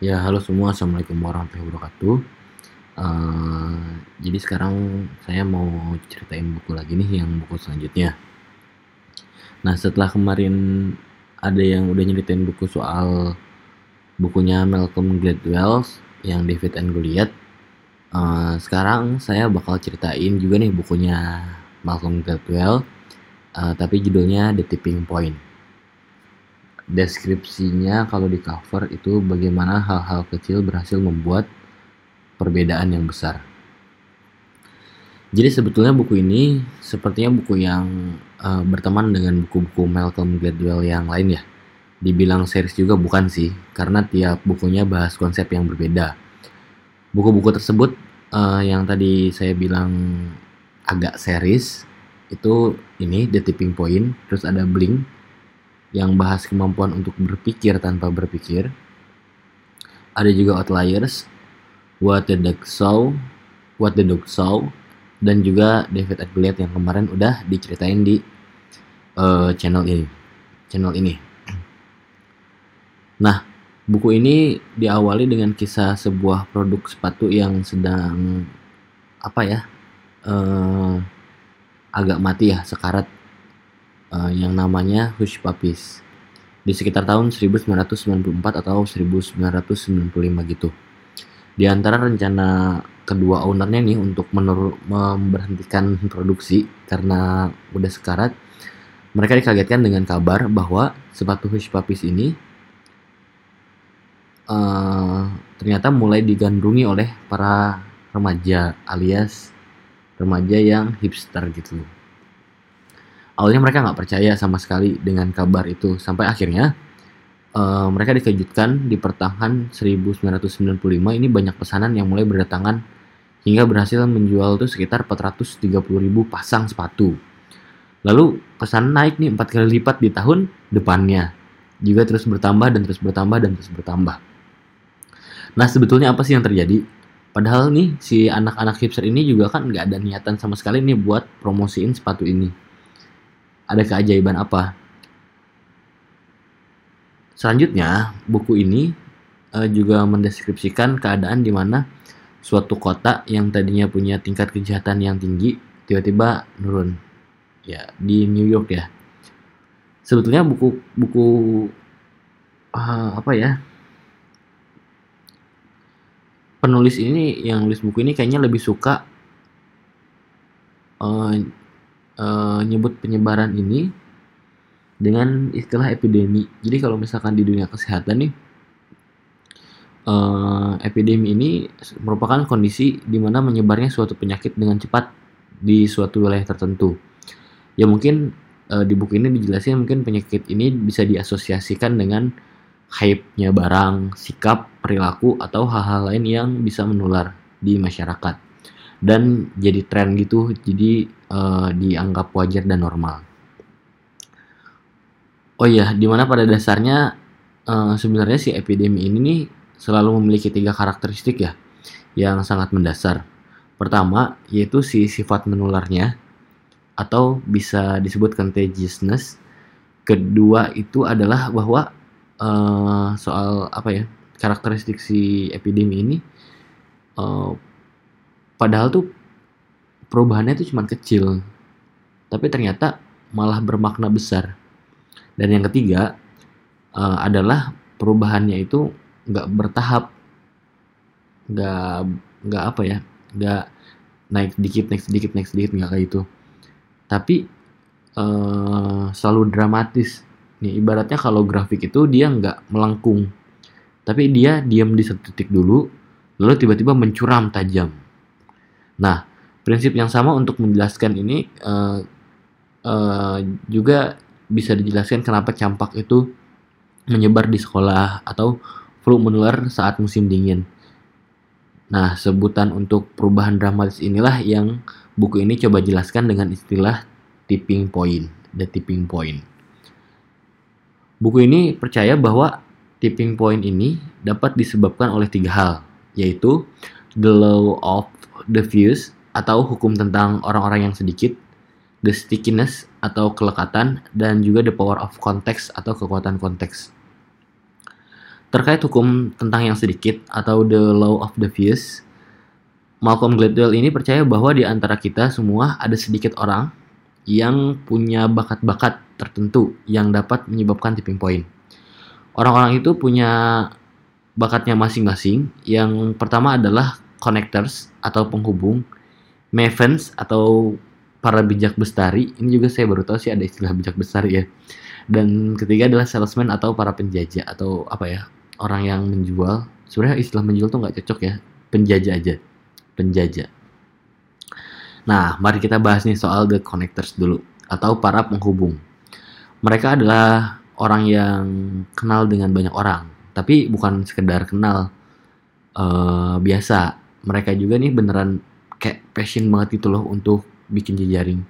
Ya, halo semua, assalamualaikum warahmatullahi wabarakatuh. Uh, jadi sekarang saya mau ceritain buku lagi nih, yang buku selanjutnya. Nah, setelah kemarin ada yang udah nyeritain buku soal bukunya Malcolm Gladwell yang David and Goliath, uh, sekarang saya bakal ceritain juga nih bukunya Malcolm Gladwell, uh, tapi judulnya The Tipping Point deskripsinya kalau di cover itu bagaimana hal-hal kecil berhasil membuat perbedaan yang besar. Jadi sebetulnya buku ini sepertinya buku yang uh, berteman dengan buku-buku Malcolm Gladwell yang lain ya. Dibilang series juga bukan sih, karena tiap bukunya bahas konsep yang berbeda. Buku-buku tersebut uh, yang tadi saya bilang agak series itu ini The Tipping Point, terus ada Blink, yang bahas kemampuan untuk berpikir tanpa berpikir. Ada juga Outliers, What the Dog Saw, What the Dog Saw, dan juga David Atgeliat yang kemarin udah diceritain di uh, channel ini. Channel ini. Nah, buku ini diawali dengan kisah sebuah produk sepatu yang sedang apa ya? Uh, agak mati ya, sekarat uh, yang namanya Hush Puppies di sekitar tahun 1994 atau 1995 gitu. Di antara rencana kedua ownernya nih untuk menur memberhentikan produksi karena udah sekarat, mereka dikagetkan dengan kabar bahwa sepatu Hush Puppies ini uh, ternyata mulai digandrungi oleh para remaja alias remaja yang hipster gitu awalnya mereka nggak percaya sama sekali dengan kabar itu sampai akhirnya uh, mereka dikejutkan di pertengahan 1995 ini banyak pesanan yang mulai berdatangan hingga berhasil menjual tuh sekitar 430 ribu pasang sepatu. Lalu pesanan naik nih empat kali lipat di tahun depannya juga terus bertambah dan terus bertambah dan terus bertambah. Nah sebetulnya apa sih yang terjadi? Padahal nih si anak-anak hipster ini juga kan nggak ada niatan sama sekali nih buat promosiin sepatu ini ada keajaiban apa. Selanjutnya, buku ini uh, juga mendeskripsikan keadaan di mana suatu kota yang tadinya punya tingkat kejahatan yang tinggi tiba-tiba nurun. Ya, di New York ya. Sebetulnya buku buku uh, apa ya? Penulis ini yang nulis buku ini kayaknya lebih suka uh, uh, nyebut penyebaran ini dengan istilah epidemi. Jadi kalau misalkan di dunia kesehatan nih, uh, epidemi ini merupakan kondisi di mana menyebarnya suatu penyakit dengan cepat di suatu wilayah tertentu. Ya mungkin uh, di buku ini dijelasin mungkin penyakit ini bisa diasosiasikan dengan hype-nya barang, sikap, perilaku, atau hal-hal lain yang bisa menular di masyarakat. Dan jadi tren gitu, jadi uh, dianggap wajar dan normal. Oh iya, di mana pada dasarnya uh, sebenarnya si epidemi ini nih selalu memiliki tiga karakteristik ya yang sangat mendasar. Pertama, yaitu si sifat menularnya atau bisa disebut contagiousness. Kedua itu adalah bahwa uh, soal apa ya karakteristik si epidemi ini, uh, padahal tuh perubahannya itu cuma kecil. Tapi ternyata malah bermakna besar. Dan yang ketiga uh, adalah perubahannya itu nggak bertahap. Nggak nggak apa ya nggak naik sedikit naik sedikit naik sedikit nggak kayak itu. Tapi uh, selalu dramatis. Nih ibaratnya kalau grafik itu dia nggak melengkung. Tapi dia diam di satu titik dulu lalu tiba-tiba mencuram tajam nah prinsip yang sama untuk menjelaskan ini uh, uh, juga bisa dijelaskan kenapa campak itu menyebar di sekolah atau flu menular saat musim dingin. Nah, sebutan untuk perubahan dramatis inilah yang buku ini coba jelaskan dengan istilah tipping point, the tipping point. Buku ini percaya bahwa tipping point ini dapat disebabkan oleh tiga hal, yaitu the law of the fuse atau hukum tentang orang-orang yang sedikit, the stickiness atau kelekatan, dan juga the power of context atau kekuatan konteks. Terkait hukum tentang yang sedikit atau the law of the fewest, Malcolm Gladwell ini percaya bahwa di antara kita semua ada sedikit orang yang punya bakat-bakat tertentu yang dapat menyebabkan tipping point. Orang-orang itu punya bakatnya masing-masing. Yang pertama adalah connectors atau penghubung, mavens atau para bijak bestari. Ini juga saya baru tahu sih ada istilah bijak bestari ya. Dan ketiga adalah salesman atau para penjajah atau apa ya orang yang menjual sebenarnya istilah menjual tuh nggak cocok ya penjajah aja penjajah nah mari kita bahas nih soal the connectors dulu atau para penghubung mereka adalah orang yang kenal dengan banyak orang tapi bukan sekedar kenal uh, biasa mereka juga nih beneran kayak passion banget itu loh untuk bikin jejaring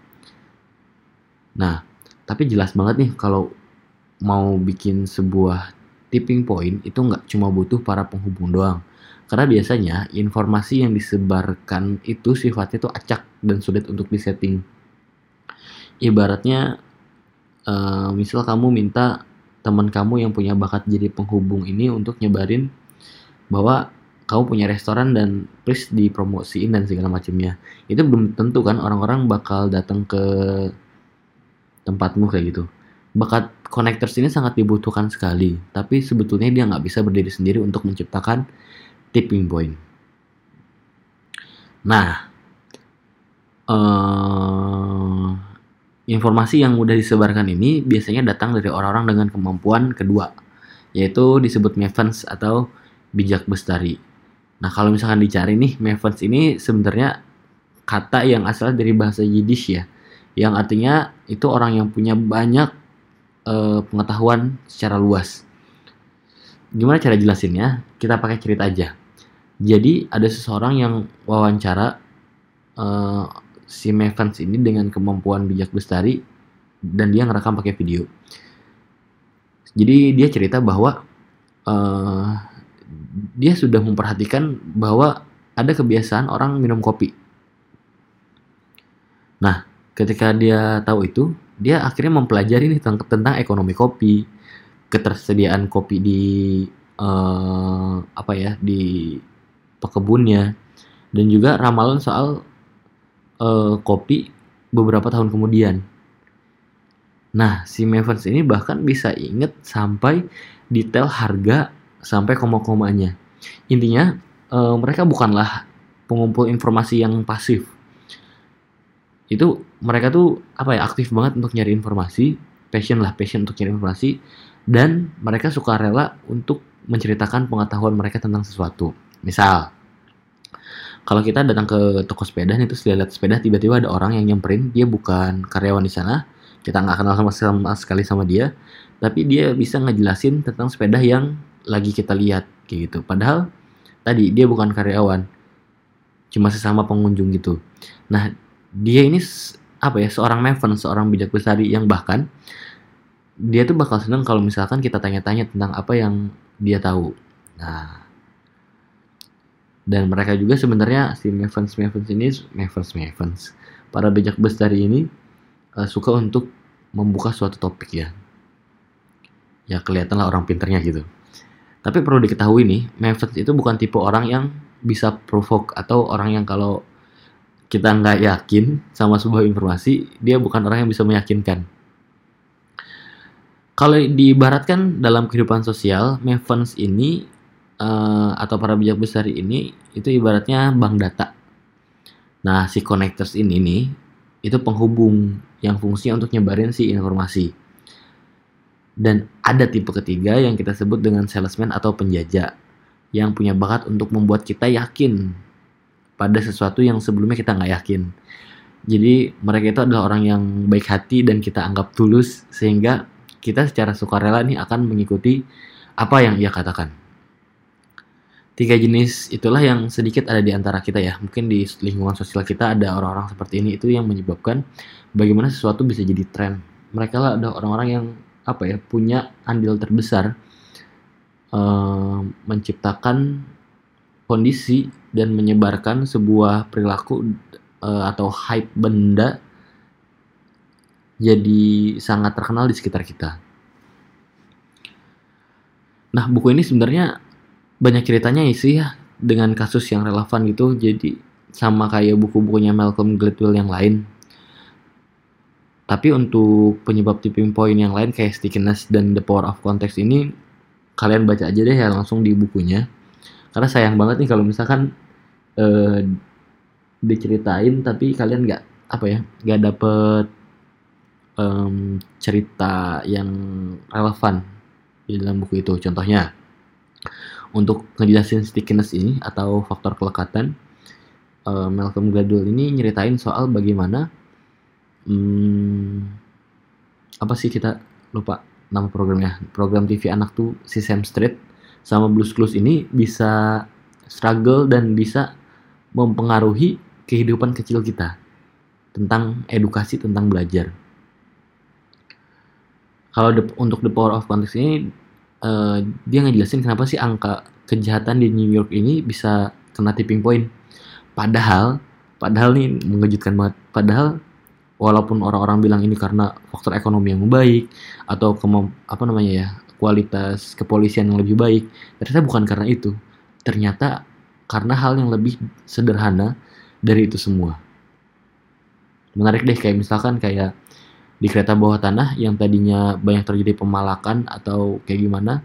nah tapi jelas banget nih kalau mau bikin sebuah tipping point itu nggak cuma butuh para penghubung doang. Karena biasanya informasi yang disebarkan itu sifatnya tuh acak dan sulit untuk disetting. Ibaratnya, uh, misal kamu minta teman kamu yang punya bakat jadi penghubung ini untuk nyebarin bahwa kamu punya restoran dan please dipromosiin dan segala macamnya. Itu belum tentu kan orang-orang bakal datang ke tempatmu kayak gitu bakat connectors ini sangat dibutuhkan sekali, tapi sebetulnya dia nggak bisa berdiri sendiri untuk menciptakan tipping point. Nah, uh, informasi yang mudah disebarkan ini biasanya datang dari orang-orang dengan kemampuan kedua, yaitu disebut mavens atau bijak bestari. Nah, kalau misalkan dicari nih, mavens ini sebenarnya kata yang asal dari bahasa Yiddish ya, yang artinya itu orang yang punya banyak uh, pengetahuan secara luas. Gimana cara jelasinnya? Kita pakai cerita aja. Jadi ada seseorang yang wawancara uh, si Mevans ini dengan kemampuan bijak bestari dan dia ngerekam pakai video. Jadi dia cerita bahwa uh, dia sudah memperhatikan bahwa ada kebiasaan orang minum kopi. Nah, ketika dia tahu itu, dia akhirnya mempelajari nih tentang, tentang ekonomi kopi, ketersediaan kopi di uh, apa ya di pekebunnya dan juga ramalan soal uh, kopi beberapa tahun kemudian. Nah, si Mavens ini bahkan bisa inget sampai detail harga sampai koma-komanya. Intinya, uh, mereka bukanlah pengumpul informasi yang pasif, itu mereka tuh apa ya aktif banget untuk nyari informasi passion lah passion untuk nyari informasi dan mereka suka rela untuk menceritakan pengetahuan mereka tentang sesuatu misal kalau kita datang ke toko sepeda nih terus lihat sepeda tiba-tiba ada orang yang nyamperin dia bukan karyawan di sana kita nggak kenal sama, sama sekali sama dia tapi dia bisa ngejelasin tentang sepeda yang lagi kita lihat kayak gitu. Padahal tadi dia bukan karyawan cuma sesama pengunjung gitu. Nah dia ini apa ya seorang maven seorang bijak bestari yang bahkan dia tuh bakal seneng kalau misalkan kita tanya-tanya tentang apa yang dia tahu. Nah dan mereka juga sebenarnya si mavens mavens ini mavens mavens para bijak bestari ini uh, suka untuk membuka suatu topik ya. Ya kelihatan lah orang pinternya gitu tapi perlu diketahui nih mavens itu bukan tipe orang yang bisa provoke atau orang yang kalau kita nggak yakin sama sebuah informasi, dia bukan orang yang bisa meyakinkan. Kalau diibaratkan dalam kehidupan sosial, Mavens ini uh, atau para bijak besar ini itu ibaratnya bank data. Nah, si connectors ini nih itu penghubung yang fungsinya untuk nyebarin si informasi. Dan ada tipe ketiga yang kita sebut dengan salesman atau penjajah yang punya bakat untuk membuat kita yakin pada sesuatu yang sebelumnya kita nggak yakin. Jadi mereka itu adalah orang yang baik hati dan kita anggap tulus sehingga kita secara sukarela nih akan mengikuti apa yang ia katakan. Tiga jenis itulah yang sedikit ada di antara kita ya. Mungkin di lingkungan sosial kita ada orang-orang seperti ini itu yang menyebabkan bagaimana sesuatu bisa jadi tren. Mereka lah ada orang-orang yang apa ya punya andil terbesar uh, menciptakan kondisi dan menyebarkan sebuah perilaku uh, atau hype benda jadi sangat terkenal di sekitar kita. Nah, buku ini sebenarnya banyak ceritanya sih ya dengan kasus yang relevan gitu. Jadi sama kayak buku-bukunya Malcolm Gladwell yang lain. Tapi untuk penyebab tipping point yang lain kayak stickiness dan the power of context ini kalian baca aja deh ya langsung di bukunya. Karena sayang banget nih kalau misalkan eh, diceritain tapi kalian nggak apa ya nggak dapet em, cerita yang relevan di dalam buku itu. Contohnya untuk ngejelasin stickiness ini atau faktor kelekatan, eh, Malcolm Gladwell ini nyeritain soal bagaimana hmm, apa sih kita lupa nama programnya. Program TV anak tuh Sesame Street sama Blues Clues ini bisa struggle dan bisa mempengaruhi kehidupan kecil kita tentang edukasi tentang belajar. Kalau the- untuk the power of context ini eh, dia ngejelasin kenapa sih angka kejahatan di New York ini bisa kena tipping point. Padahal, padahal nih mengejutkan banget. Padahal walaupun orang-orang bilang ini karena faktor ekonomi yang baik atau kemam- apa namanya ya kualitas kepolisian yang lebih baik, ternyata bukan karena itu. Ternyata karena hal yang lebih sederhana dari itu semua. Menarik deh kayak misalkan kayak di kereta bawah tanah yang tadinya banyak terjadi pemalakan atau kayak gimana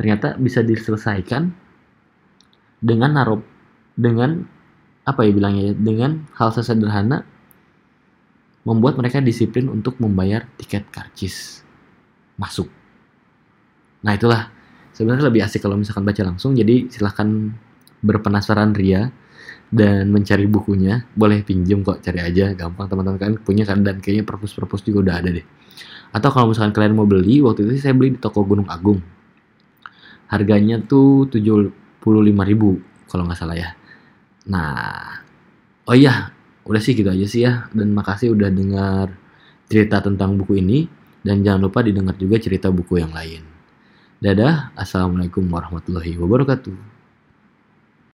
ternyata bisa diselesaikan dengan naruh dengan apa ya bilangnya ya dengan hal sesederhana membuat mereka disiplin untuk membayar tiket karcis masuk. Nah itulah sebenarnya lebih asik kalau misalkan baca langsung. Jadi silahkan berpenasaran ria dan mencari bukunya. Boleh pinjem kok cari aja gampang teman-teman kan punya kan dan kayaknya perpus-perpus juga udah ada deh. Atau kalau misalkan kalian mau beli waktu itu saya beli di toko Gunung Agung. Harganya tuh 75.000 kalau nggak salah ya. Nah, oh iya, udah sih gitu aja sih ya. Dan makasih udah dengar cerita tentang buku ini. Dan jangan lupa didengar juga cerita buku yang lain. Dadah, Assalamualaikum warahmatullahi wabarakatuh.